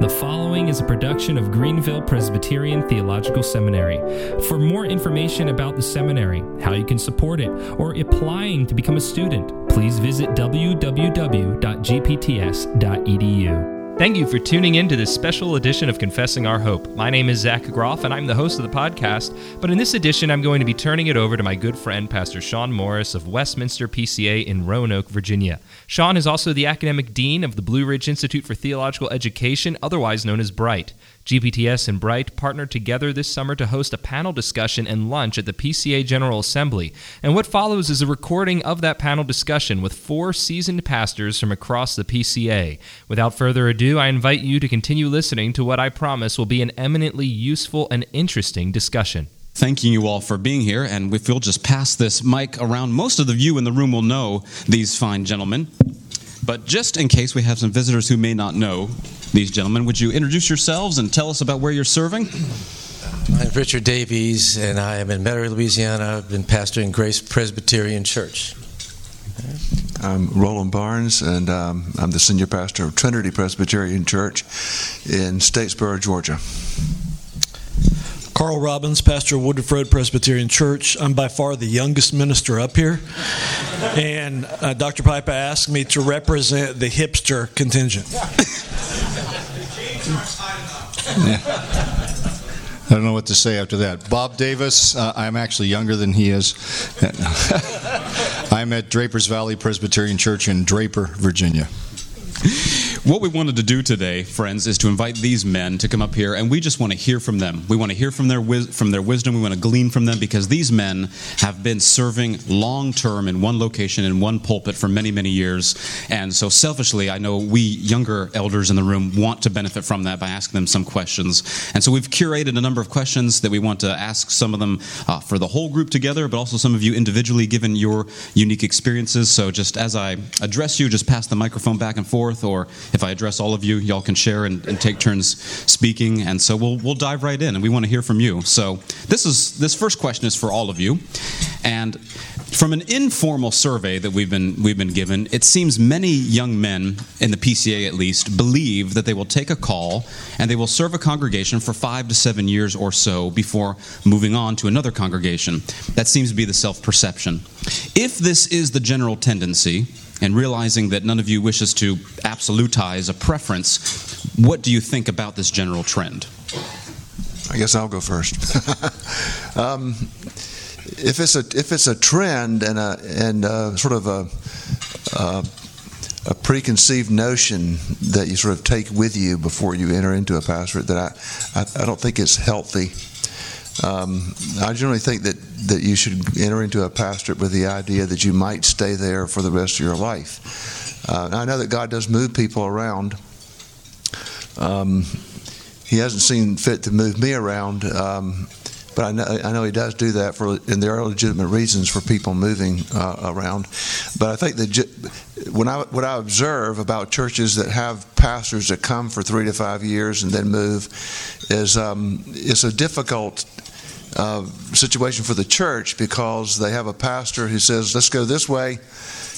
The following is a production of Greenville Presbyterian Theological Seminary. For more information about the seminary, how you can support it, or applying to become a student, please visit www.gpts.edu. Thank you for tuning in to this special edition of Confessing Our Hope. My name is Zach Groff, and I'm the host of the podcast. But in this edition, I'm going to be turning it over to my good friend, Pastor Sean Morris of Westminster PCA in Roanoke, Virginia. Sean is also the academic dean of the Blue Ridge Institute for Theological Education, otherwise known as BRITE. GPTS and BRITE partnered together this summer to host a panel discussion and lunch at the PCA General Assembly. And what follows is a recording of that panel discussion with four seasoned pastors from across the PCA. Without further ado, I invite you to continue listening to what I promise will be an eminently useful and interesting discussion thanking you all for being here. And if you'll just pass this mic around, most of the you in the room will know these fine gentlemen. But just in case we have some visitors who may not know these gentlemen, would you introduce yourselves and tell us about where you're serving? I'm Richard Davies, and I am in Metairie, Louisiana. I've been pastoring Grace Presbyterian Church. I'm Roland Barnes, and um, I'm the senior pastor of Trinity Presbyterian Church in Statesboro, Georgia. Carl Robbins, pastor of Woodruff Road Presbyterian Church. I'm by far the youngest minister up here. And uh, Dr. Pipa asked me to represent the hipster contingent. yeah. I don't know what to say after that. Bob Davis, uh, I'm actually younger than he is. I'm at Drapers Valley Presbyterian Church in Draper, Virginia. What we wanted to do today, friends, is to invite these men to come up here, and we just want to hear from them. We want to hear from their from their wisdom. We want to glean from them because these men have been serving long term in one location in one pulpit for many many years. And so, selfishly, I know we younger elders in the room want to benefit from that by asking them some questions. And so, we've curated a number of questions that we want to ask some of them uh, for the whole group together, but also some of you individually, given your unique experiences. So, just as I address you, just pass the microphone back and forth, or if I address all of you, y'all can share and, and, take turns speaking. And so we'll we'll dive right in, and we want to hear from you. So this is this first question is for all of you, and from an informal survey that we've been we've been given, it seems many young men in the PCA at least believe that they will take a call and they will serve a congregation for five to seven years or so before moving on to another congregation. That seems to be the self perception. If this is the general tendency, and realizing that none of you wishes to absolutize a preference, what do you think about this general trend? I guess I'll go first. um, if it's a if it's a trend and a and a, sort of a, a, a preconceived notion that you sort of take with you before you enter into a pastorate, that I I, I don't think it's healthy. Um, I generally think that, that you should enter into a pastorate with the idea that you might stay there for the rest of your life. Uh, I know that God does move people around. Um, he hasn't seen fit to move me around, um, but I know, I know, He does do that for, and there are legitimate reasons for people moving uh, around. But I think that when I what I observe about churches that have pastors that come for three to five years and then move is um, it's a difficult uh, situation for the church because they have a pastor who says, "Let's go this way,"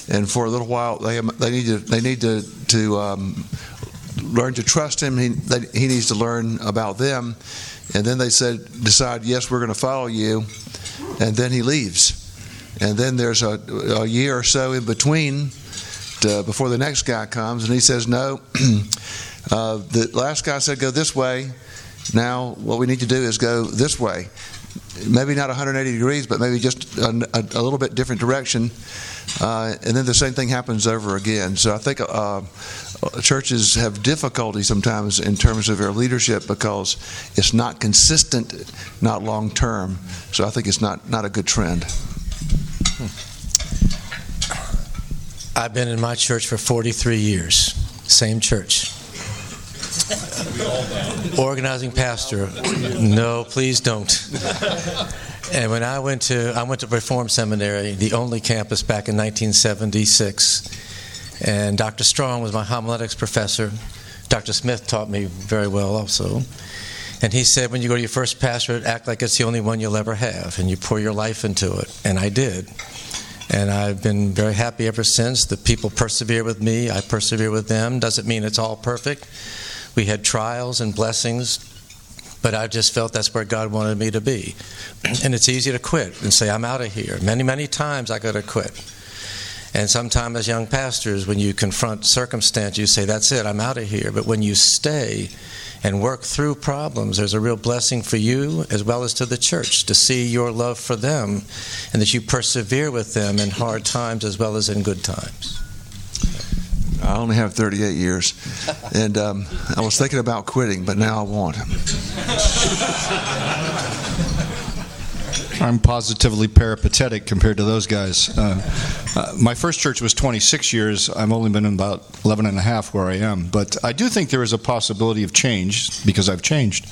and for a little while they have, they need to they need to to um, learn to trust him. He they, he needs to learn about them, and then they said decide, "Yes, we're going to follow you," and then he leaves, and then there's a, a year or so in between. To, before the next guy comes, and he says, "No." uh, the last guy said, "Go this way." Now, what we need to do is go this way maybe not 180 degrees, but maybe just a, a, a little bit different direction. Uh, and then the same thing happens over again. So I think uh, churches have difficulty sometimes in terms of their leadership because it's not consistent, not long term. So I think it's not, not a good trend. I've been in my church for 43 years, same church. Organizing pastor. No, please don't. And when I went to I went to Reformed Seminary, the only campus back in 1976, and Dr. Strong was my homiletics professor. Dr. Smith taught me very well also. And he said, when you go to your first pastorate, act like it's the only one you'll ever have, and you pour your life into it. And I did. And I've been very happy ever since. The people persevere with me, I persevere with them. Doesn't mean it's all perfect, We had trials and blessings, but I just felt that's where God wanted me to be. And it's easy to quit and say, I'm out of here. Many, many times I got to quit. And sometimes, as young pastors, when you confront circumstance, you say, That's it, I'm out of here. But when you stay and work through problems, there's a real blessing for you as well as to the church to see your love for them and that you persevere with them in hard times as well as in good times. I only have 38 years, and um, I was thinking about quitting, but now I won't. I'm positively peripatetic compared to those guys. Uh, uh, my first church was 26 years. I've only been in about 11 and a half where I am. But I do think there is a possibility of change, because I've changed,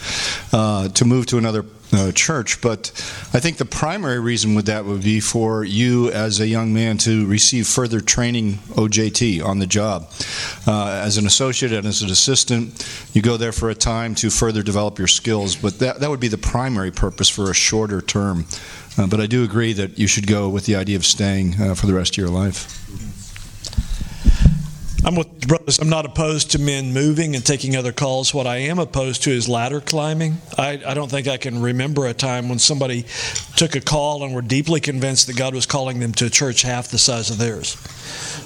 uh, to move to another uh, church. But I think the primary reason with that would be for you as a young man to receive further training OJT on the job. Uh, as an associate and as an assistant, you go there for a time to further develop your skills. But that, that would be the primary purpose for a shorter term. Uh, but I do agree that you should go with the idea of staying uh, for the rest of your life. I'm with brothers. I'm not opposed to men moving and taking other calls. What I am opposed to is ladder climbing. I, I, don't think I can remember a time when somebody took a call and were deeply convinced that God was calling them to a church half the size of theirs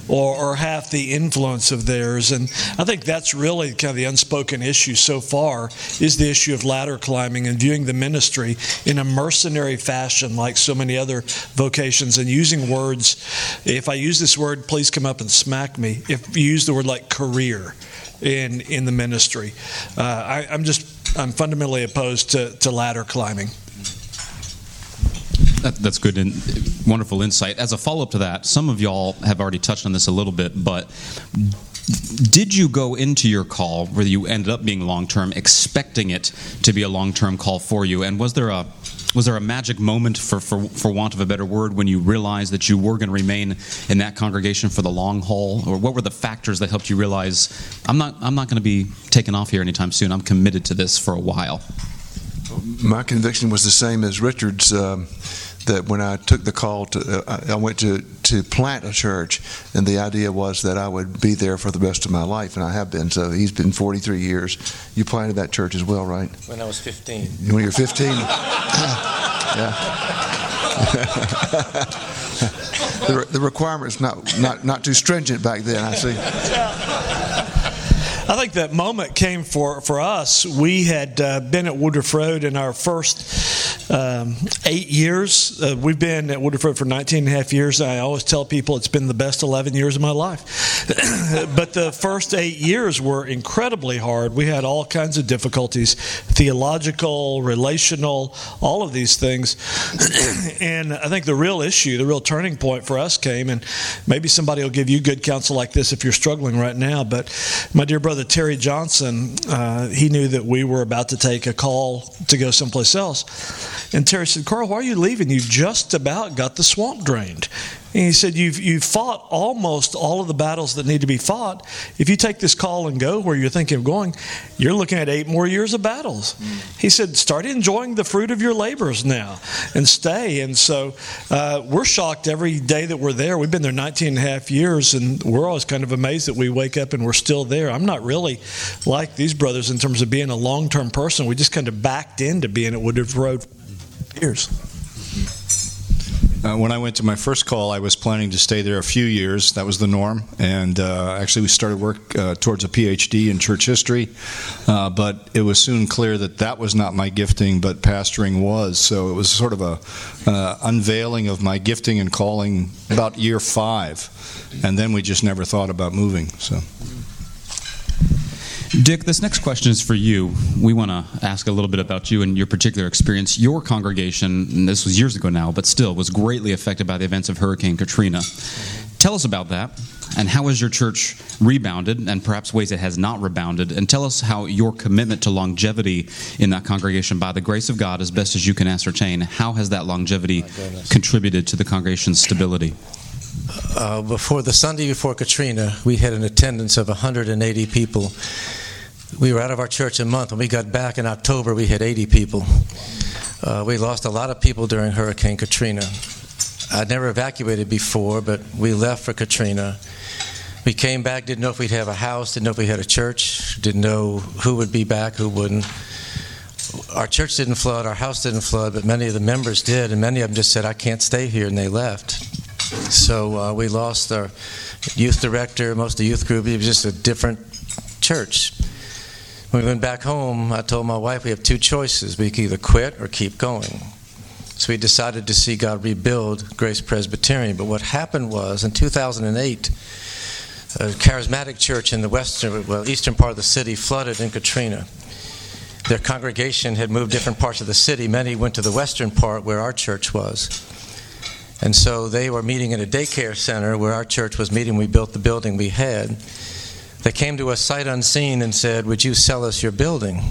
or, or half the influence of theirs. And I think that's really kind of the unspoken issue so far is the issue of ladder climbing and viewing the ministry in a mercenary fashion like so many other vocations and using words. If I use this word, please come up and smack me. If use the word like career in, in the ministry, uh, I, I'm just I'm fundamentally opposed to, to ladder climbing. That, that's good and wonderful insight. As a follow up to that, some of y'all have already touched on this a little bit, but did you go into your call where you ended up being long term expecting it to be a long term call for you? And was there a was there a magic moment, for, for, for want of a better word, when you realized that you were going to remain in that congregation for the long haul? Or what were the factors that helped you realize, I'm not, I'm not going to be taken off here anytime soon, I'm committed to this for a while? My conviction was the same as Richard's. Um, that when I took the call to, uh, I went to, to plant a church, and the idea was that I would be there for the rest of my life, and I have been. So he's been 43 years. You planted that church as well, right? When I was 15. When you were 15? yeah. the, the requirements not, not not too stringent back then. I see. I think that moment came for, for us. We had uh, been at Woodruff Road in our first um, eight years. Uh, we've been at Woodruff Road for 19 and a half years. I always tell people it's been the best 11 years of my life. but the first eight years were incredibly hard. We had all kinds of difficulties theological, relational, all of these things. and I think the real issue, the real turning point for us came, and maybe somebody will give you good counsel like this if you're struggling right now. But my dear brother Terry Johnson, uh, he knew that we were about to take a call to go someplace else. And Terry said, Carl, why are you leaving? You just about got the swamp drained. And he said, you've, you've fought almost all of the battles that need to be fought. If you take this call and go where you're thinking of going, you're looking at eight more years of battles. Mm. He said, start enjoying the fruit of your labors now and stay. And so uh, we're shocked every day that we're there. We've been there 19 and a half years, and we're always kind of amazed that we wake up and we're still there. I'm not really like these brothers in terms of being a long term person. We just kind of backed into being at Woodruff Road years. Uh, when I went to my first call, I was planning to stay there a few years. That was the norm. And uh, actually, we started work uh, towards a PhD in church history. Uh, but it was soon clear that that was not my gifting, but pastoring was. So it was sort of a uh, unveiling of my gifting and calling about year five. And then we just never thought about moving. So. Dick, this next question is for you. We want to ask a little bit about you and your particular experience. Your congregation, and this was years ago now, but still, was greatly affected by the events of Hurricane Katrina. Tell us about that, and how has your church rebounded, and perhaps ways it has not rebounded, and tell us how your commitment to longevity in that congregation, by the grace of God, as best as you can ascertain, how has that longevity contributed to the congregation's stability? Uh, before the Sunday before Katrina, we had an attendance of 180 people we were out of our church a month. When we got back in October, we had 80 people. Uh, we lost a lot of people during Hurricane Katrina. I'd never evacuated before, but we left for Katrina. We came back, didn't know if we'd have a house, didn't know if we had a church, didn't know who would be back, who wouldn't. Our church didn't flood, our house didn't flood, but many of the members did, and many of them just said, I can't stay here, and they left. So uh, we lost our youth director, most of the youth group. It was just a different church. When we went back home, I told my wife we have two choices. We can either quit or keep going. So we decided to see God rebuild Grace Presbyterian. But what happened was in 2008, a charismatic church in the western, well, eastern part of the city flooded in Katrina. Their congregation had moved different parts of the city. Many went to the western part where our church was. And so they were meeting in a daycare center where our church was meeting. We built the building we had. They came to us sight unseen and said, Would you sell us your building?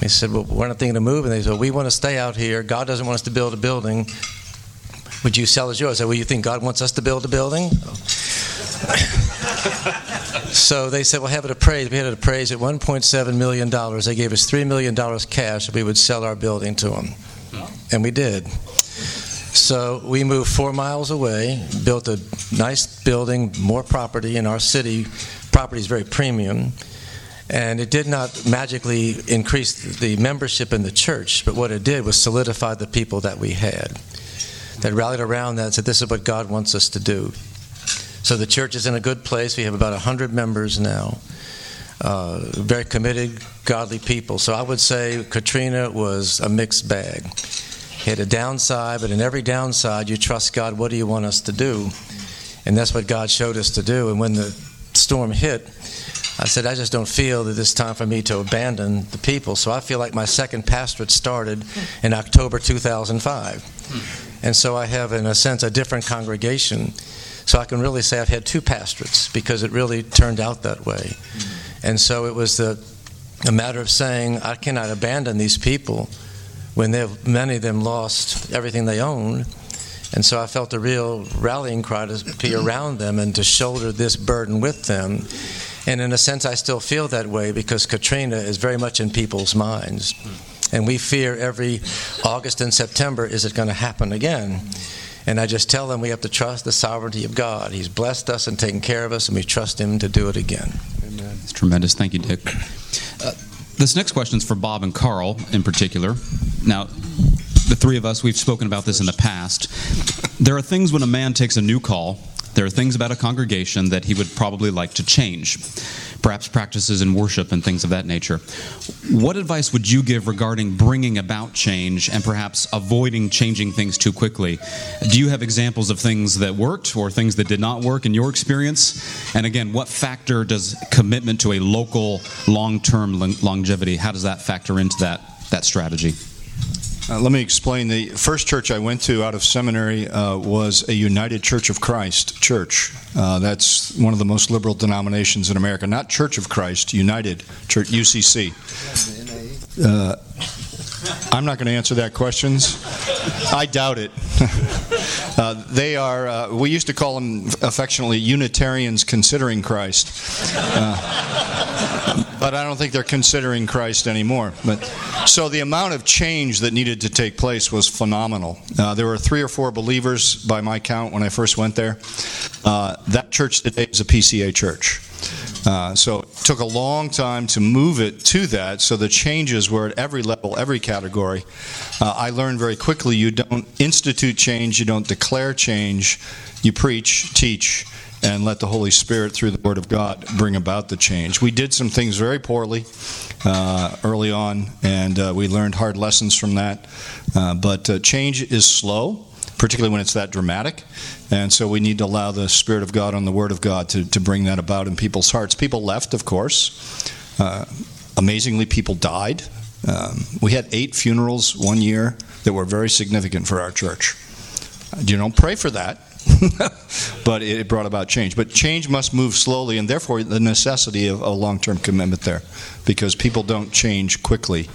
We said, Well, we're not thinking of moving. They said, We want to stay out here. God doesn't want us to build a building. Would you sell us yours? I said, Well, you think God wants us to build a building? so they said, Well, have it appraised. We had it appraised at $1.7 million. They gave us $3 million cash if we would sell our building to them. And we did. So we moved four miles away, built a nice building, more property in our city. Property is very premium. And it did not magically increase the membership in the church, but what it did was solidify the people that we had that rallied around that and said, This is what God wants us to do. So the church is in a good place. We have about 100 members now. Uh, very committed, godly people. So I would say Katrina was a mixed bag. Had a downside, but in every downside, you trust God. What do you want us to do? And that's what God showed us to do. And when the storm hit, I said, I just don't feel that it's time for me to abandon the people. So I feel like my second pastorate started in October 2005. And so I have, in a sense, a different congregation. So I can really say I've had two pastorates because it really turned out that way. And so it was the, a matter of saying, I cannot abandon these people when many of them lost everything they owned. And so I felt a real rallying cry to be around them and to shoulder this burden with them. And in a sense, I still feel that way because Katrina is very much in people's minds. And we fear every August and September is it going to happen again? And I just tell them we have to trust the sovereignty of God. He's blessed us and taken care of us, and we trust Him to do it again. Amen. It's tremendous. Thank you, Dick. Uh, this next question is for Bob and Carl in particular. Now, the three of us, we've spoken about this in the past. There are things when a man takes a new call, there are things about a congregation that he would probably like to change, perhaps practices in worship and things of that nature. What advice would you give regarding bringing about change and perhaps avoiding changing things too quickly? Do you have examples of things that worked or things that did not work in your experience? And again, what factor does commitment to a local long term longevity, how does that factor into that, that strategy? Uh, let me explain. The first church I went to out of seminary uh, was a United Church of Christ church. Uh, that's one of the most liberal denominations in America. Not Church of Christ, United Church, UCC. I'm not going to answer that questions. I doubt it. uh, they are. Uh, we used to call them affectionately Unitarians considering Christ, uh, but I don't think they're considering Christ anymore. But so the amount of change that needed to take place was phenomenal. Uh, there were three or four believers by my count when I first went there. Uh, that church today is a PCA church. Uh, so it took a long time to move it to that. So the changes were at every level, every category. Uh, I learned very quickly you don't institute change, you don't declare change, you preach, teach, and let the Holy Spirit, through the Word of God, bring about the change. We did some things very poorly uh, early on, and uh, we learned hard lessons from that. Uh, but uh, change is slow particularly when it's that dramatic. And so we need to allow the Spirit of God and the Word of God to, to bring that about in people's hearts. People left, of course. Uh, amazingly, people died. Um, we had eight funerals one year that were very significant for our church. You don't pray for that, but it brought about change. But change must move slowly, and therefore the necessity of a long term commitment there, because people don't change quickly.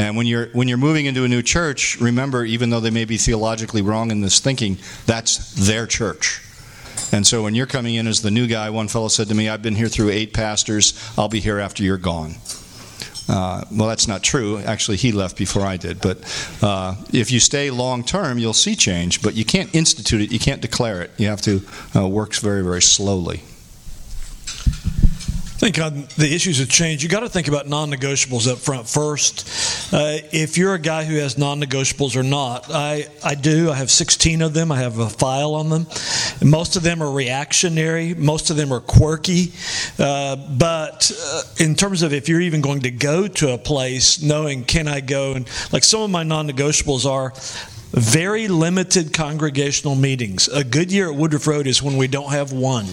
And when you're when you're moving into a new church, remember, even though they may be theologically wrong in this thinking, that's their church. And so when you're coming in as the new guy, one fellow said to me, "I've been here through eight pastors. I'll be here after you're gone." Uh, well, that's not true. Actually, he left before I did. But uh, if you stay long term, you'll see change. But you can't institute it. You can't declare it. You have to uh, work very, very slowly. Think on the issues of change, you got to think about non-negotiables up front first. Uh, if you're a guy who has non-negotiables or not, I, I do. I have 16 of them. I have a file on them. Most of them are reactionary. Most of them are quirky. Uh, but uh, in terms of if you're even going to go to a place, knowing can I go and like some of my non-negotiables are very limited congregational meetings. A good year at Woodruff Road is when we don't have one.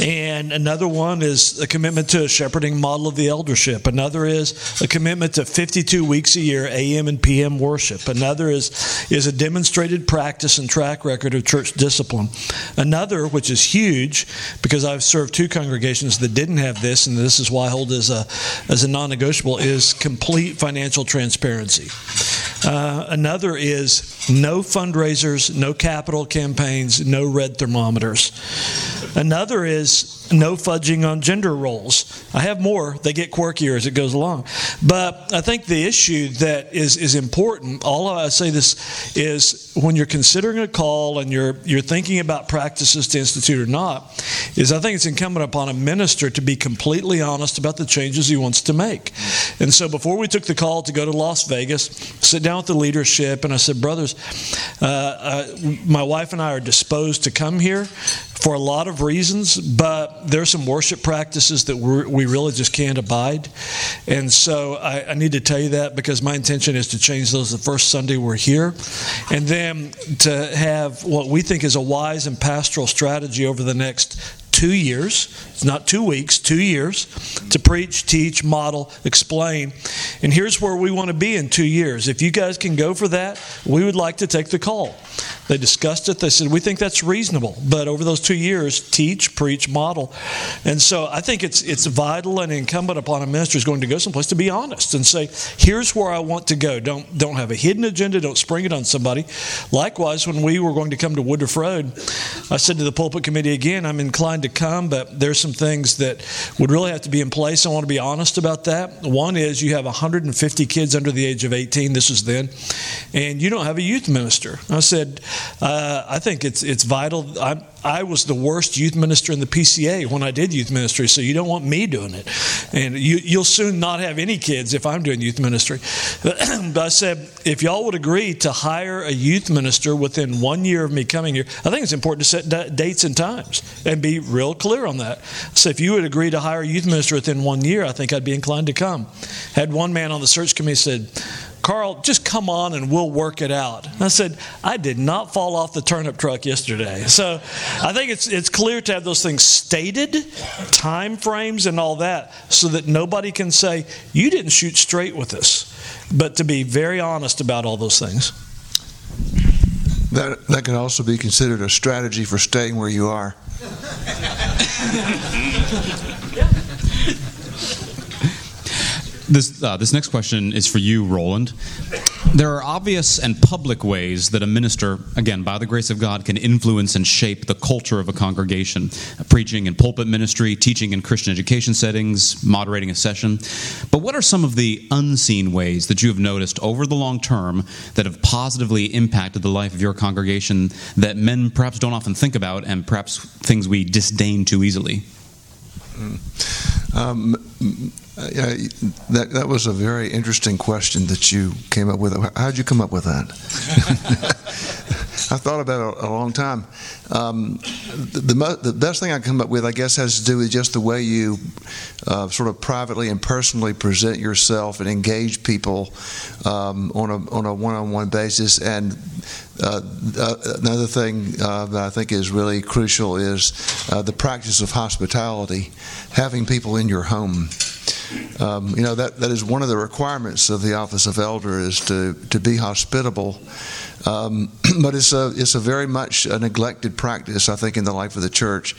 And another one is a commitment to a shepherding model of the eldership. Another is a commitment to 52 weeks a year AM and PM worship. Another is, is a demonstrated practice and track record of church discipline. Another, which is huge, because I've served two congregations that didn't have this, and this is why I hold as a, as a non negotiable, is complete financial transparency. Uh, another is no fundraisers, no capital campaigns, no red thermometers. Another is no fudging on gender roles. I have more, they get quirkier as it goes along. But I think the issue that is, is important, all I say this is when you're considering a call and you're, you're thinking about practices to institute or not, is I think it's incumbent upon a minister to be completely honest about the changes he wants to make. And so before we took the call to go to Las Vegas, sit down with the leadership, and I said, brothers, uh, uh, my wife and I are disposed to come here for a lot of reasons, but there's some worship practices that we really just can't abide. And so I, I, need to tell you that because my intention is to change those the first Sunday we're here. And then to have what we think is a wise and pastoral strategy over the next two years. It's not two weeks, two years to preach, teach, model, explain. And here's where we want to be in two years. If you guys can go for that, we would like to take the call. They discussed it. They said, We think that's reasonable. But over those two years, teach, preach, model. And so I think it's, it's vital and incumbent upon a minister who's going to go someplace to be honest and say, Here's where I want to go. Don't, don't have a hidden agenda. Don't spring it on somebody. Likewise, when we were going to come to Woodruff Road, I said to the pulpit committee again, I'm inclined to come, but there's some things that would really have to be in place. I want to be honest about that. One is you have 150 kids under the age of 18. This is then. And you don't have a youth minister. I said, uh, I think it's it's vital. I, I was the worst youth minister in the PCA when I did youth ministry, so you don't want me doing it. And you, you'll soon not have any kids if I'm doing youth ministry. But I said, if y'all would agree to hire a youth minister within one year of me coming here, I think it's important to set d- dates and times and be real clear on that. So if you would agree to hire a youth minister within one year, I think I'd be inclined to come. Had one man on the search committee said, Carl, just come on and we'll work it out. I said, I did not fall off the turnip truck yesterday. So I think it's, it's clear to have those things stated, time frames, and all that, so that nobody can say, you didn't shoot straight with us. But to be very honest about all those things. That, that can also be considered a strategy for staying where you are. This, uh, this next question is for you, Roland. There are obvious and public ways that a minister, again, by the grace of God, can influence and shape the culture of a congregation. Preaching in pulpit ministry, teaching in Christian education settings, moderating a session. But what are some of the unseen ways that you have noticed over the long term that have positively impacted the life of your congregation that men perhaps don't often think about and perhaps things we disdain too easily? Um, yeah, that that was a very interesting question that you came up with. How did you come up with that? I thought about it a long time. Um, the, the, the, best thing I come up with, I guess, has to do with just the way you uh, sort of privately and personally present yourself and engage people um, on a on a one-on-one basis. And uh, uh, another thing uh, that I think is really crucial is uh, the practice of hospitality, having people in your home. Um, you know that that is one of the requirements of the office of elder is to to be hospitable. Um, but it's a it's a very much a neglected practice, I think, in the life of the church,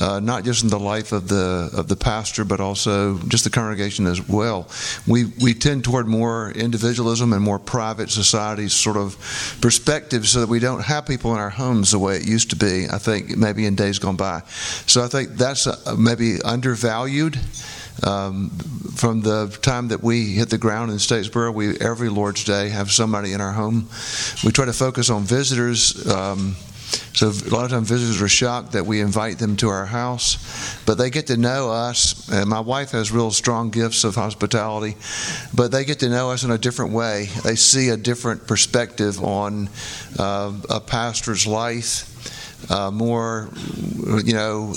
uh, not just in the life of the of the pastor, but also just the congregation as well. We we tend toward more individualism and more private society sort of perspective, so that we don't have people in our homes the way it used to be. I think maybe in days gone by. So I think that's a, maybe undervalued. Um, from the time that we hit the ground in Statesboro, we every Lord's Day have somebody in our home. We try to focus on visitors. Um, So a lot of times visitors are shocked that we invite them to our house, but they get to know us. And my wife has real strong gifts of hospitality, but they get to know us in a different way. They see a different perspective on uh, a pastor's life, uh, more, you know,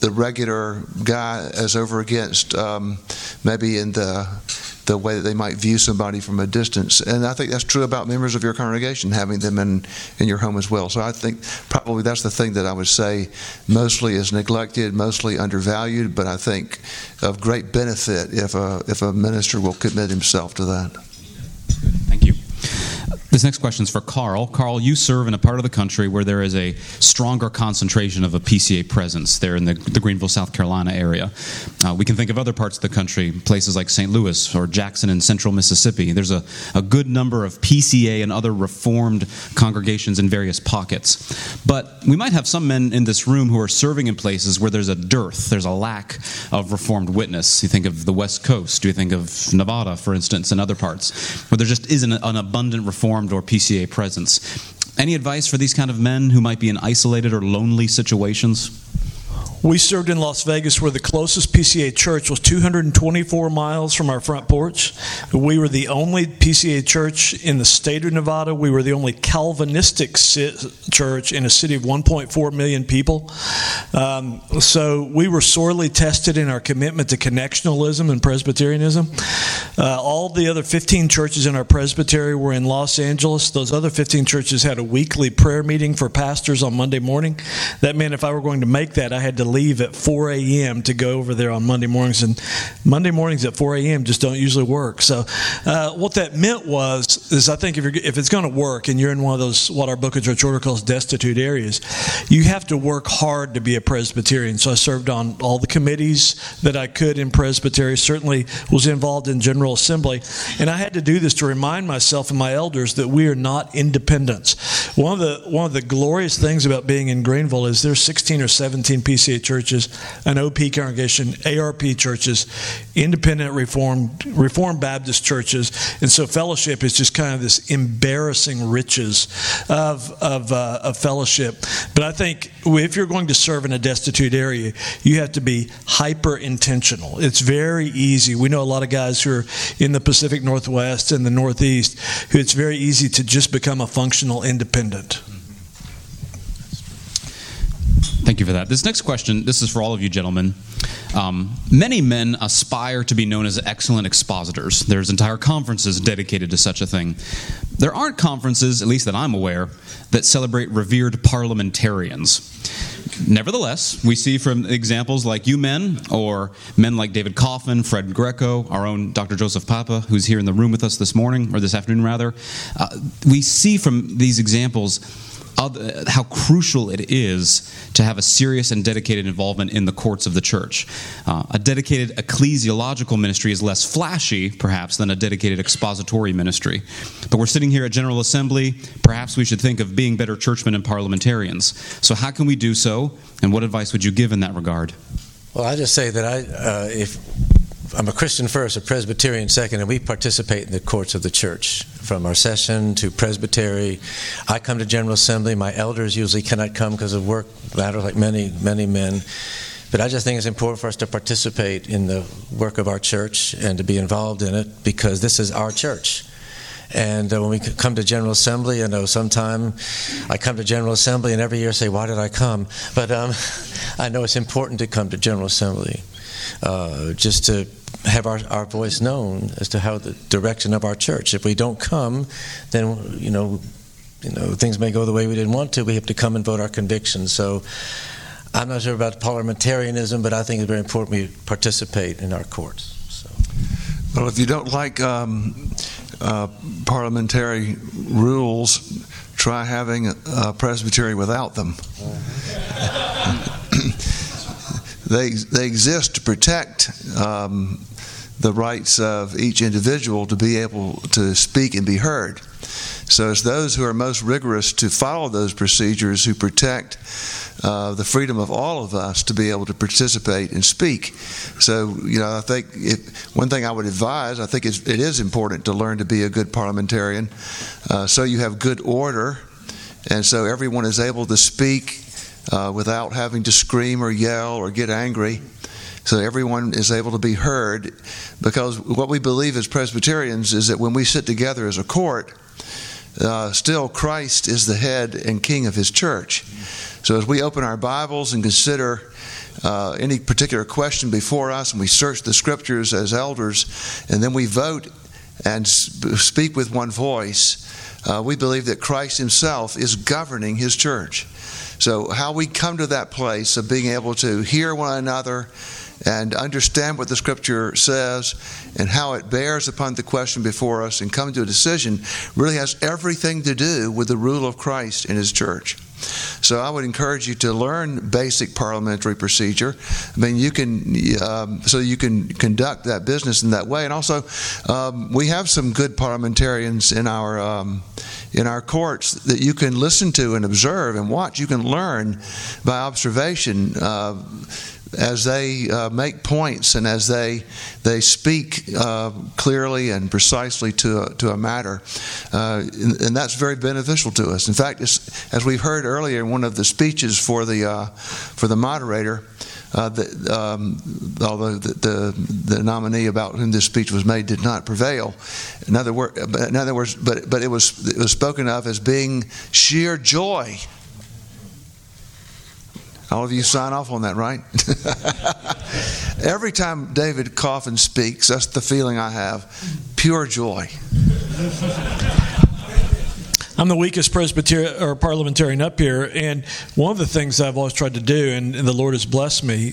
the regular guy as over against um, maybe in the the way that they might view somebody from a distance. And I think that's true about members of your congregation, having them in, in your home as well. So I think probably that's the thing that I would say mostly is neglected, mostly undervalued, but I think of great benefit if a, if a minister will commit himself to that. This next question is for Carl. Carl, you serve in a part of the country where there is a stronger concentration of a PCA presence there in the, the Greenville, South Carolina area. Uh, we can think of other parts of the country, places like St. Louis or Jackson in central Mississippi. There's a, a good number of PCA and other Reformed congregations in various pockets. But we might have some men in this room who are serving in places where there's a dearth, there's a lack of Reformed witness. You think of the West Coast, you think of Nevada, for instance, and other parts, where there just isn't an abundant Reformed or PCA presence. Any advice for these kind of men who might be in isolated or lonely situations? We served in Las Vegas where the closest PCA church was 224 miles from our front porch. We were the only PCA church in the state of Nevada. We were the only Calvinistic church in a city of 1.4 million people. Um, so we were sorely tested in our commitment to connectionalism and Presbyterianism. Uh, all the other 15 churches in our presbytery were in Los Angeles. Those other 15 churches had a weekly prayer meeting for pastors on Monday morning. That meant if I were going to make that, I had to leave at 4 a.m. to go over there on Monday mornings. And Monday mornings at 4 a.m. just don't usually work. So uh, what that meant was, is I think if, you're, if it's going to work and you're in one of those, what our book of church order calls destitute areas, you have to work hard to be a Presbyterian. So I served on all the committees that I could in Presbytery, certainly was involved in General Assembly. And I had to do this to remind myself and my elders that we are not independents. One of the, one of the glorious things about being in Greenville is there's 16 or 17 PCA churches, an OP congregation, ARP churches, independent Reformed Reformed Baptist churches, and so fellowship is just kind of this embarrassing riches of of, uh, of fellowship. But I think if you're going to serve in a destitute area, you have to be hyper intentional. It's very easy. We know a lot of guys who are in the Pacific Northwest and the Northeast who it's very easy to just become a functional independent. Thank you for that. This next question, this is for all of you gentlemen. Um, many men aspire to be known as excellent expositors. There's entire conferences dedicated to such a thing. There aren't conferences, at least that I'm aware, that celebrate revered parliamentarians. Nevertheless, we see from examples like you men, or men like David Coffin, Fred Greco, our own Dr. Joseph Pipa, who's here in the room with us this morning, or this afternoon rather, uh, we see from these examples how crucial it is to have a serious and dedicated involvement in the courts of the church. Uh, a dedicated ecclesiological ministry is less flashy, perhaps, than a dedicated expository ministry. But we're sitting here at General Assembly. Perhaps we should think of being better churchmen and parliamentarians. So, how can we do so? And what advice would you give in that regard? Well, I just say that I, uh, if I'm a Christian first, a Presbyterian second, and we participate in the courts of the church, from our session to presbytery. I come to General Assembly. My elders usually cannot come because of work matters, like many, many men. But I just think it's important for us to participate in the work of our church and to be involved in it because this is our church. And uh, when we come to General Assembly, I know sometime I come to General Assembly and every year I say, Why did I come? But um, I know it's important to come to General Assembly uh, just to have our, our voice known as to how the direction of our church. If we don't come, then you know, you know, things may go the way we didn't want to. We have to come and vote our convictions. So I'm not sure about parliamentarianism, but I think it's very important we participate in our courts. So. Well, if you don't like um, uh, parliamentary rules, try having a, a presbytery without them. they they exist to protect um, the rights of each individual to be able to speak and be heard. So it's those who are most rigorous to follow those procedures who protect uh, the freedom of all of us to be able to participate and speak. So, you know, I think if, one thing I would advise, I think it's, it is important to learn to be a good parliamentarian uh, so you have good order and so everyone is able to speak uh, without having to scream or yell or get angry. So everyone is able to be heard because what we believe as Presbyterians is that when we sit together as a court, uh, still Christ is the head and king of his church. So as we open our Bibles and consider uh, any particular question before us, and we search the scriptures as elders, and then we vote and speak with one voice, uh, we believe that Christ himself is governing his church. So, how we come to that place of being able to hear one another and understand what the scripture says and how it bears upon the question before us and come to a decision really has everything to do with the rule of Christ in his church. So I would encourage you to learn basic parliamentary procedure. I mean, you can um, so you can conduct that business in that way. And also, um, we have some good parliamentarians in our um, in our courts that you can listen to and observe and watch. You can learn by observation. Uh, as they uh, make points and as they they speak uh, clearly and precisely to a, to a matter, uh, and, and, that's very beneficial to us. In fact, as we've heard earlier in one of the speeches for the uh, for the moderator. Uh, the, um, although the, the, the, nominee about whom this speech was made did not prevail, in other, word, in other words, but, but it, was, it was spoken of as being sheer joy all of you sign off on that, right? Every time David Coffin speaks, that's the feeling I have pure joy. I'm the weakest Presbyterian or parliamentarian up here, and one of the things I've always tried to do, and, and the Lord has blessed me,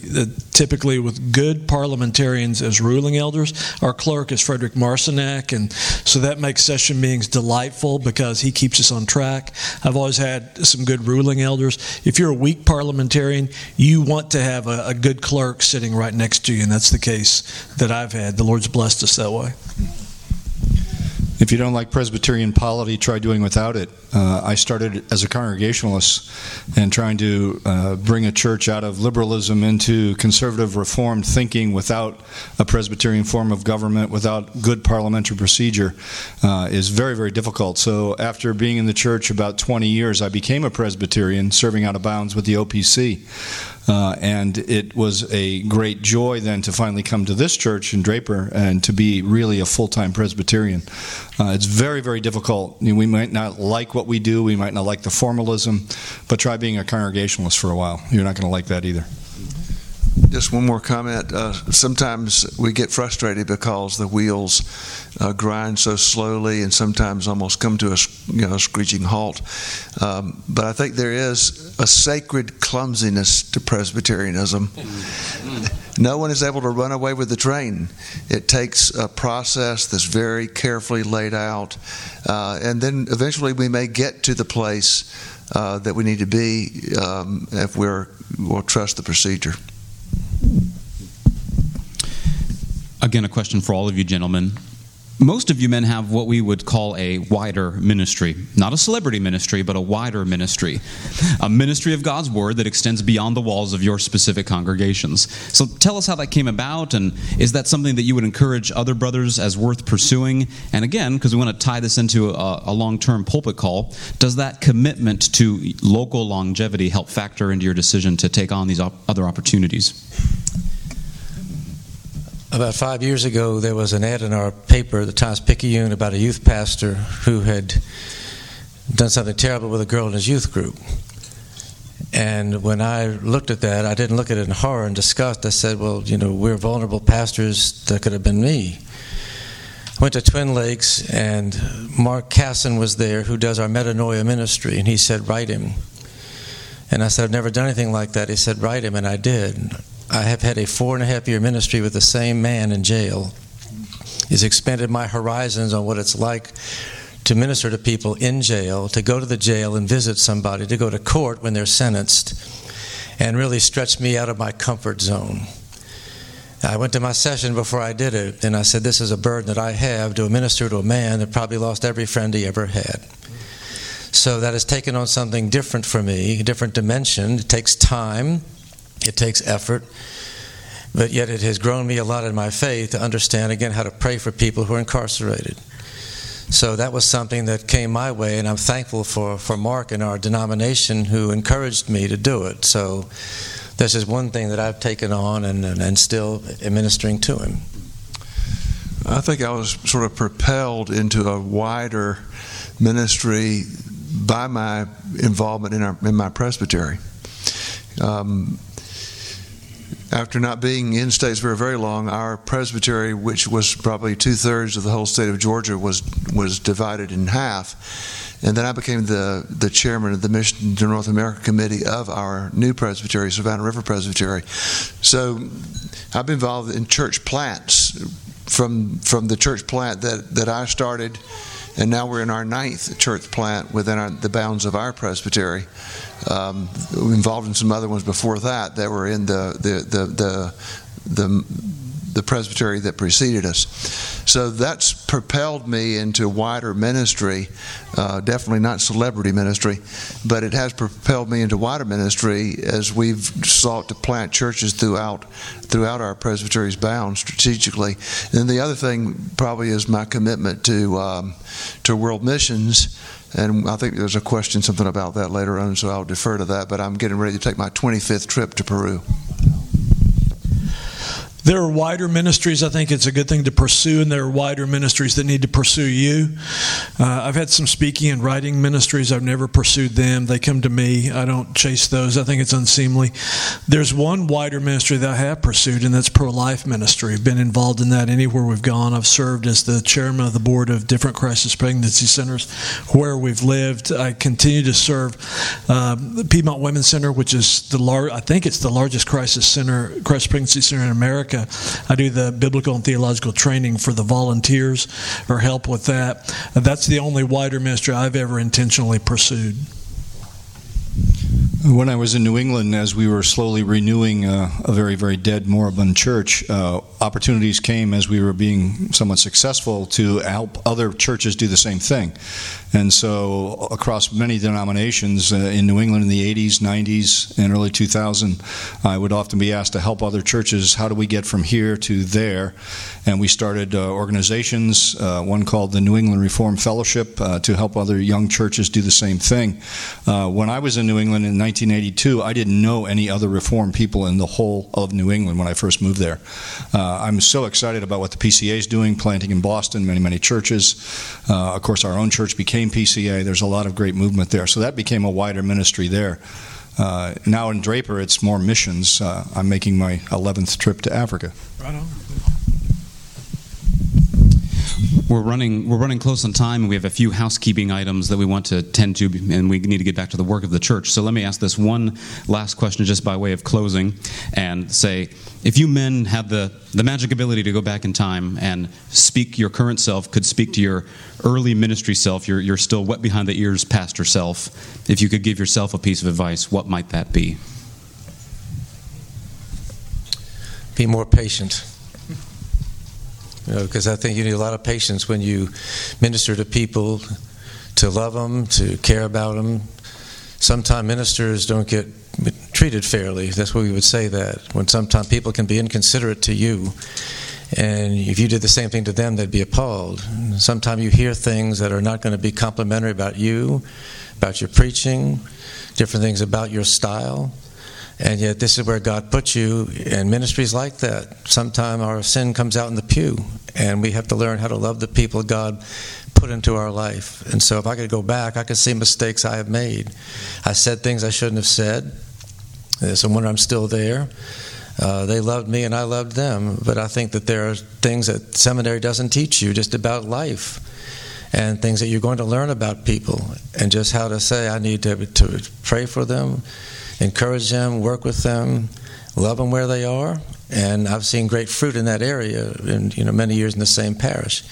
typically with good parliamentarians as ruling elders. Our clerk is Frederick Marcinak, and so that makes session meetings delightful because he keeps us on track. I've always had some good ruling elders. If you're a weak parliamentarian, you want to have a, a good clerk sitting right next to you, and that's the case that I've had. The Lord's blessed us that way. If you don't like Presbyterian polity, try doing without it. Uh, I started as a Congregationalist and trying to uh, bring a church out of liberalism into conservative reformed thinking without a Presbyterian form of government, without good parliamentary procedure, uh, is very, very difficult. So after being in the church about 20 years, I became a Presbyterian, serving out of bounds with the OPC. Uh, and it was a great joy then to finally come to this church in Draper and to be really a full time Presbyterian. Uh, it's very, very difficult. We might not like what we do, we might not like the formalism, but try being a Congregationalist for a while. You're not going to like that either. Just one more comment. Uh, sometimes we get frustrated because the wheels uh, grind so slowly and sometimes almost come to a you know, screeching halt. Um, but I think there is a sacred clumsiness to Presbyterianism. No one is able to run away with the train. It takes a process that's very carefully laid out, uh, and then eventually we may get to the place uh, that we need to be um, if we're, we'll trust the procedure. Again, a question for all of you gentlemen. Most of you men have what we would call a wider ministry. Not a celebrity ministry, but a wider ministry. A ministry of God's Word that extends beyond the walls of your specific congregations. So tell us how that came about, and is that something that you would encourage other brothers as worth pursuing? And again, because we want to tie this into a, a long term pulpit call, does that commitment to local longevity help factor into your decision to take on these op- other opportunities? About five years ago, there was an ad in our paper, the Times Picayune, about a youth pastor who had done something terrible with a girl in his youth group. And when I looked at that, I didn't look at it in horror and disgust. I said, well, you know, we're vulnerable pastors. That could have been me. I went to Twin Lakes, and Mark Casson was there, who does our metanoia ministry, and he said, write him. And I said, I've never done anything like that. He said, write him, and I did. I have had a four and a half year ministry with the same man in jail. He's expanded my horizons on what it's like to minister to people in jail, to go to the jail and visit somebody, to go to court when they're sentenced, and really stretched me out of my comfort zone. I went to my session before I did it, and I said, This is a burden that I have to minister to a man that probably lost every friend he ever had. So that has taken on something different for me, a different dimension. It takes time, it takes effort, but yet it has grown me a lot in my faith to understand again how to pray for people who are incarcerated. So that was something that came my way, and I'm thankful for, for Mark and our denomination who encouraged me to do it. So this is one thing that I've taken on and, and, and still administering to him. I think I was sort of propelled into a wider ministry by my involvement in, our, in my presbytery. Um, after not being in states very long, our presbytery, which was probably two thirds of the whole state of Georgia, was was divided in half. And then I became the, the chairman of the Mission to North America Committee of our new presbytery, Savannah River Presbytery. So I've been involved in church plants from from the church plant that, that I started, and now we're in our ninth church plant within our, the bounds of our presbytery. Um, involved in some other ones before that that were in the the the the, the, the presbytery that preceded us. So that's propelled me into wider ministry. Uh, definitely not celebrity ministry, but it has propelled me into wider ministry as we've sought to plant churches throughout throughout our presbytery's bounds strategically. And the other thing probably is my commitment to um, to world missions. And I think there's a question, something about that later on, so I'll defer to that. But I'm getting ready to take my 25th trip to Peru. There are wider ministries I think it's a good thing to pursue, and there are wider ministries that need to pursue you. Uh, I've had some speaking and writing ministries. I've never pursued them. They come to me. I don't chase those. I think it's unseemly. There's one wider ministry that I have pursued, and that's pro life ministry. I've been involved in that anywhere we've gone. I've served as the chairman of the board of different crisis pregnancy centers where we've lived. I continue to serve uh, the Piedmont Women's Center, which is the lar- I think it's the largest crisis center, crisis pregnancy center in America. I do the biblical and theological training for the volunteers or help with that. That's the only wider ministry I've ever intentionally pursued. When I was in New England, as we were slowly renewing uh, a very, very dead, moribund church, uh, opportunities came as we were being somewhat successful to help other churches do the same thing. And so, across many denominations uh, in New England in the 80s, 90s, and early 2000, I would often be asked to help other churches. How do we get from here to there? And we started uh, organizations, uh, one called the New England Reform Fellowship, uh, to help other young churches do the same thing. Uh, when I was in New England in 1982, I didn't know any other Reformed people in the whole of New England when I first moved there. Uh, I'm so excited about what the PCA is doing, planting in Boston, many, many churches. of course, our own church became PCA. There's a lot of great movement there. So that became a wider ministry there. Uh, now in Draper, it's more missions. Uh, I'm making my 11th trip to Africa. Right on. We're running we're running close on time, and we have a few housekeeping items that we want to tend to, and we need to get back to the work of the church. So let me ask this one last question, just by way of closing, and say, if you men had the the magic ability to go back in time and speak your current self, could speak to your early ministry self, your your still wet behind the ears pastor self, if you could give yourself a piece of advice, what might that be? Be more patient. You know, because I think you need a lot of patience when you minister to people, to love them, to care about them. Sometimes ministers don't get treated fairly. That's why we would say that. When sometimes people can be inconsiderate to you, and if you did the same thing to them, they'd be appalled. Sometimes you hear things that are not going to be complimentary about you, about your preaching, different things about your style. And yet, this is where God puts you in ministries like that. Sometimes our sin comes out in the pew, and we have to learn how to love the people God put into our life. And so, if I could go back, I could see mistakes I have made. I said things I shouldn't have said. So, when I'm still there, uh, they loved me and I loved them. But I think that there are things that seminary doesn't teach you just about life and things that you're going to learn about people and just how to say, I need to, to pray for them encourage them, work with them, love them where they are. And I've seen great fruit in that area in you know many years in the same parish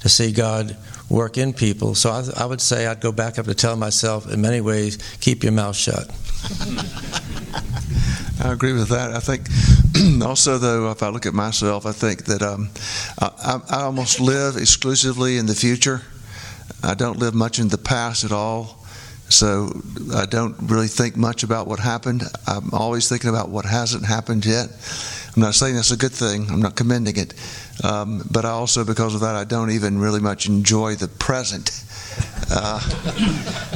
to see God work in people. So I, I would say I'd go back up to tell myself in many ways, keep your mouth shut. I agree with that. I think also, though, if I look at myself, I think that um, I, I almost live exclusively in the future. I don't live much in the past at all. So I don't really think much about what happened. I'm always thinking about what hasn't happened yet. I'm not saying that's a good thing. I'm not commending it. Um, but I also, because of that, I don't even really much enjoy the present. Uh,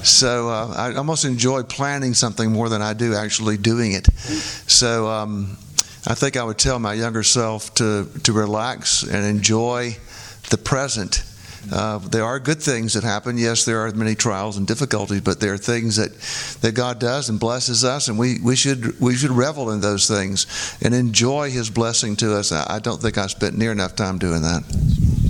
so uh, I almost enjoy planning something more than I do actually doing it. So um, I think I would tell my younger self to, to relax and enjoy the present. Uh, there are good things that happen. Yes, there are many trials and difficulties, but there are things that, that God does and blesses us, and we, we should we should revel in those things and enjoy His blessing to us. I don't think I spent near enough time doing that.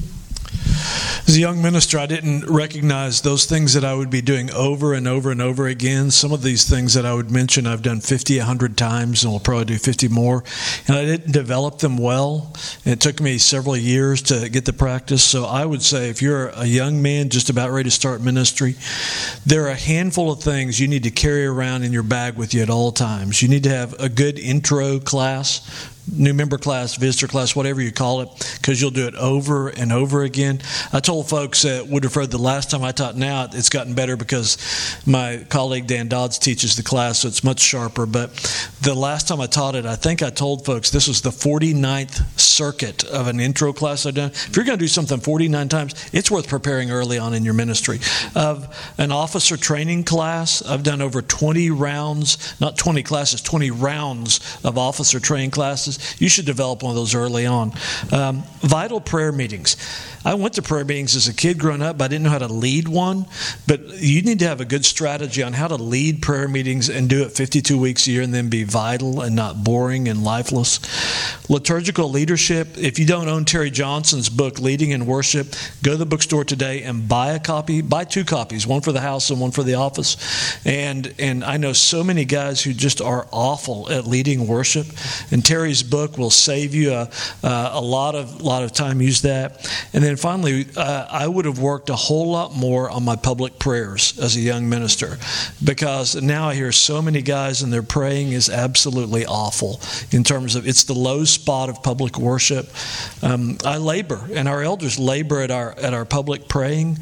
As a young minister, I didn't recognize those things that I would be doing over and over and over again. Some of these things that I would mention, I've done 50, 100 times, and will probably do 50 more. And I didn't develop them well. It took me several years to get the practice. So I would say if you're a young man just about ready to start ministry, there are a handful of things you need to carry around in your bag with you at all times. You need to have a good intro class new member class, visitor class, whatever you call it, because you'll do it over and over again. I told folks at Woodruff Road the last time I taught now, it's gotten better because my colleague Dan Dodds teaches the class, so it's much sharper. But the last time I taught it, I think I told folks this was the 49th circuit of an intro class I've done. If you're going to do something 49 times, it's worth preparing early on in your ministry. Of an officer training class, I've done over 20 rounds, not 20 classes, 20 rounds of officer training classes. You should develop one of those early on. Um, vital prayer meetings. I went to prayer meetings as a kid growing up, but I didn't know how to lead one. But you need to have a good strategy on how to lead prayer meetings and do it 52 weeks a year and then be vital and not boring and lifeless. Liturgical leadership. If you don't own Terry Johnson's book, Leading in Worship, go to the bookstore today and buy a copy. Buy two copies, one for the house and one for the office. And and I know so many guys who just are awful at leading worship. And Terry's book will save you a, a lot of lot of time. Use that. And then finally, uh, I would have worked a whole lot more on my public prayers as a young minister because now I hear so many guys and their praying is absolutely awful in terms of it's the low spot of public worship. Um, I labor, and our elders labor at our at our public praying.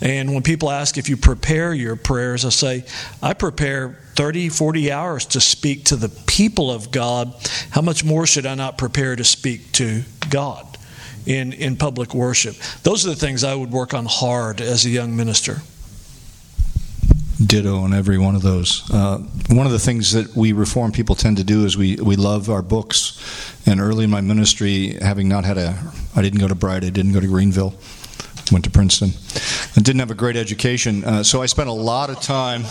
And when people ask if you prepare your prayers, I say I prepare 30, 40 hours to speak to the people of God. How much more should I not prepare to speak to God? in, in public worship. Those are the things I would work on hard as a young minister. Ditto on every one of those. Uh, one of the things that we reform people tend to do is we, we love our books. And early in my ministry, having not had a, I didn't go to BRITE, I didn't go to Greenville, went to Princeton. I didn't have a great education, uh, so I spent a lot of time.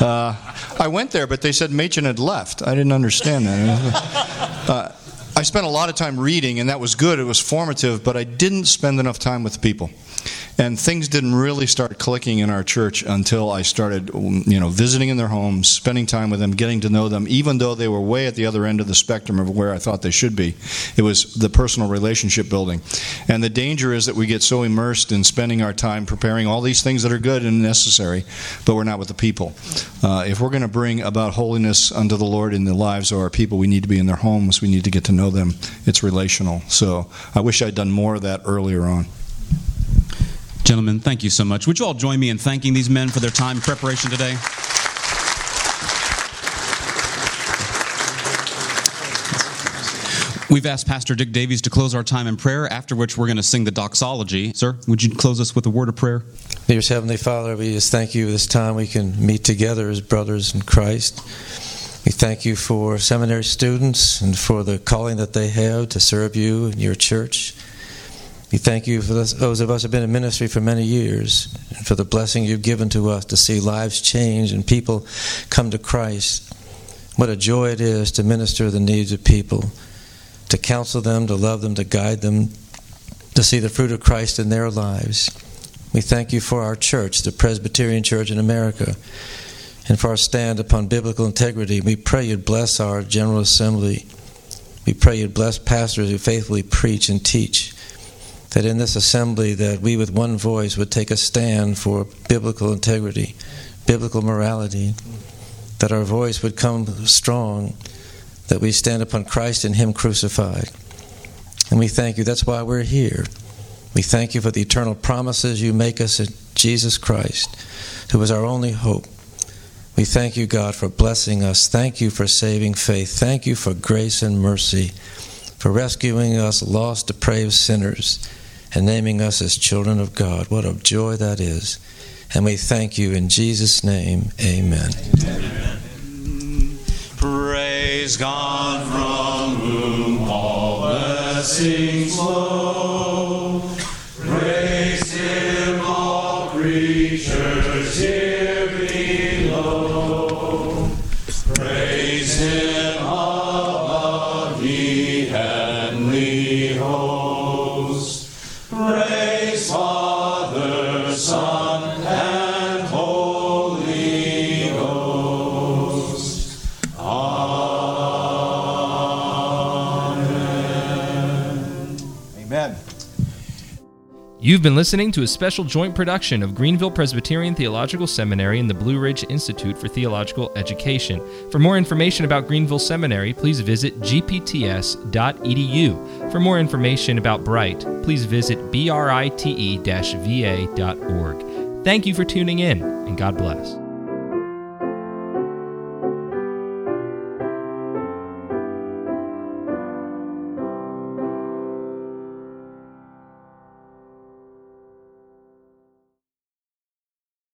Uh, I went there, but they said Machen had left. I didn't understand that. Uh, I spent a lot of time reading, and that was good. It was formative, but I didn't spend enough time with the people. And things didn't really start clicking in our church until I started, you know, visiting in their homes, spending time with them, getting to know them, even though they were way at the other end of the spectrum of where I thought they should be. It was the personal relationship building. And the danger is that we get so immersed in spending our time preparing all these things that are good and necessary, but we're not with the people. Uh, if we're going to bring about holiness unto the Lord in the lives of our people, we need to be in their homes. We need to get to know them. It's relational. So I wish I'd done more of that earlier on. Gentlemen, thank you so much. Would you all join me in thanking these men for their time and preparation today? We've asked Pastor Dick Davies to close our time in prayer, after which we're going to sing the doxology. Sir, would you close us with a word of prayer? Dear Heavenly Father, we just thank you this time we can meet together as brothers in Christ. We thank you for seminary students and for the calling that they have to serve you and your church. We thank you for those of us who have been in ministry for many years and for the blessing you've given to us to see lives change and people come to Christ. What a joy it is to minister the needs of people to counsel them, to love them, to guide them, to see the fruit of Christ in their lives. We thank you for our church, the Presbyterian Church in America, and for our stand upon biblical integrity. We pray you'd bless our General Assembly. We pray you'd bless pastors who faithfully preach and teach. That in this assembly that we with one voice would take a stand for biblical integrity, biblical morality, that our voice would come strong that we stand upon Christ and Him crucified. And we thank you. That's why we're here. We thank you for the eternal promises you make us in Jesus Christ, who is our only hope. We thank you, God, for blessing us. Thank you for saving faith. Thank you for grace and mercy. for rescuing us lost, depraved sinners and naming us as children of God. What a joy that is. And we thank you in Jesus' name. Amen. Amen. Praise God from whom all blessings flow. You've been listening to a special joint production of Greenville Presbyterian Theological Seminary and the Blue Ridge Institute for Theological Education. For more information about Greenville Seminary, please visit gpts.edu. For more information about BRITE, please visit brite-va.org. Thank you for tuning in, and God bless.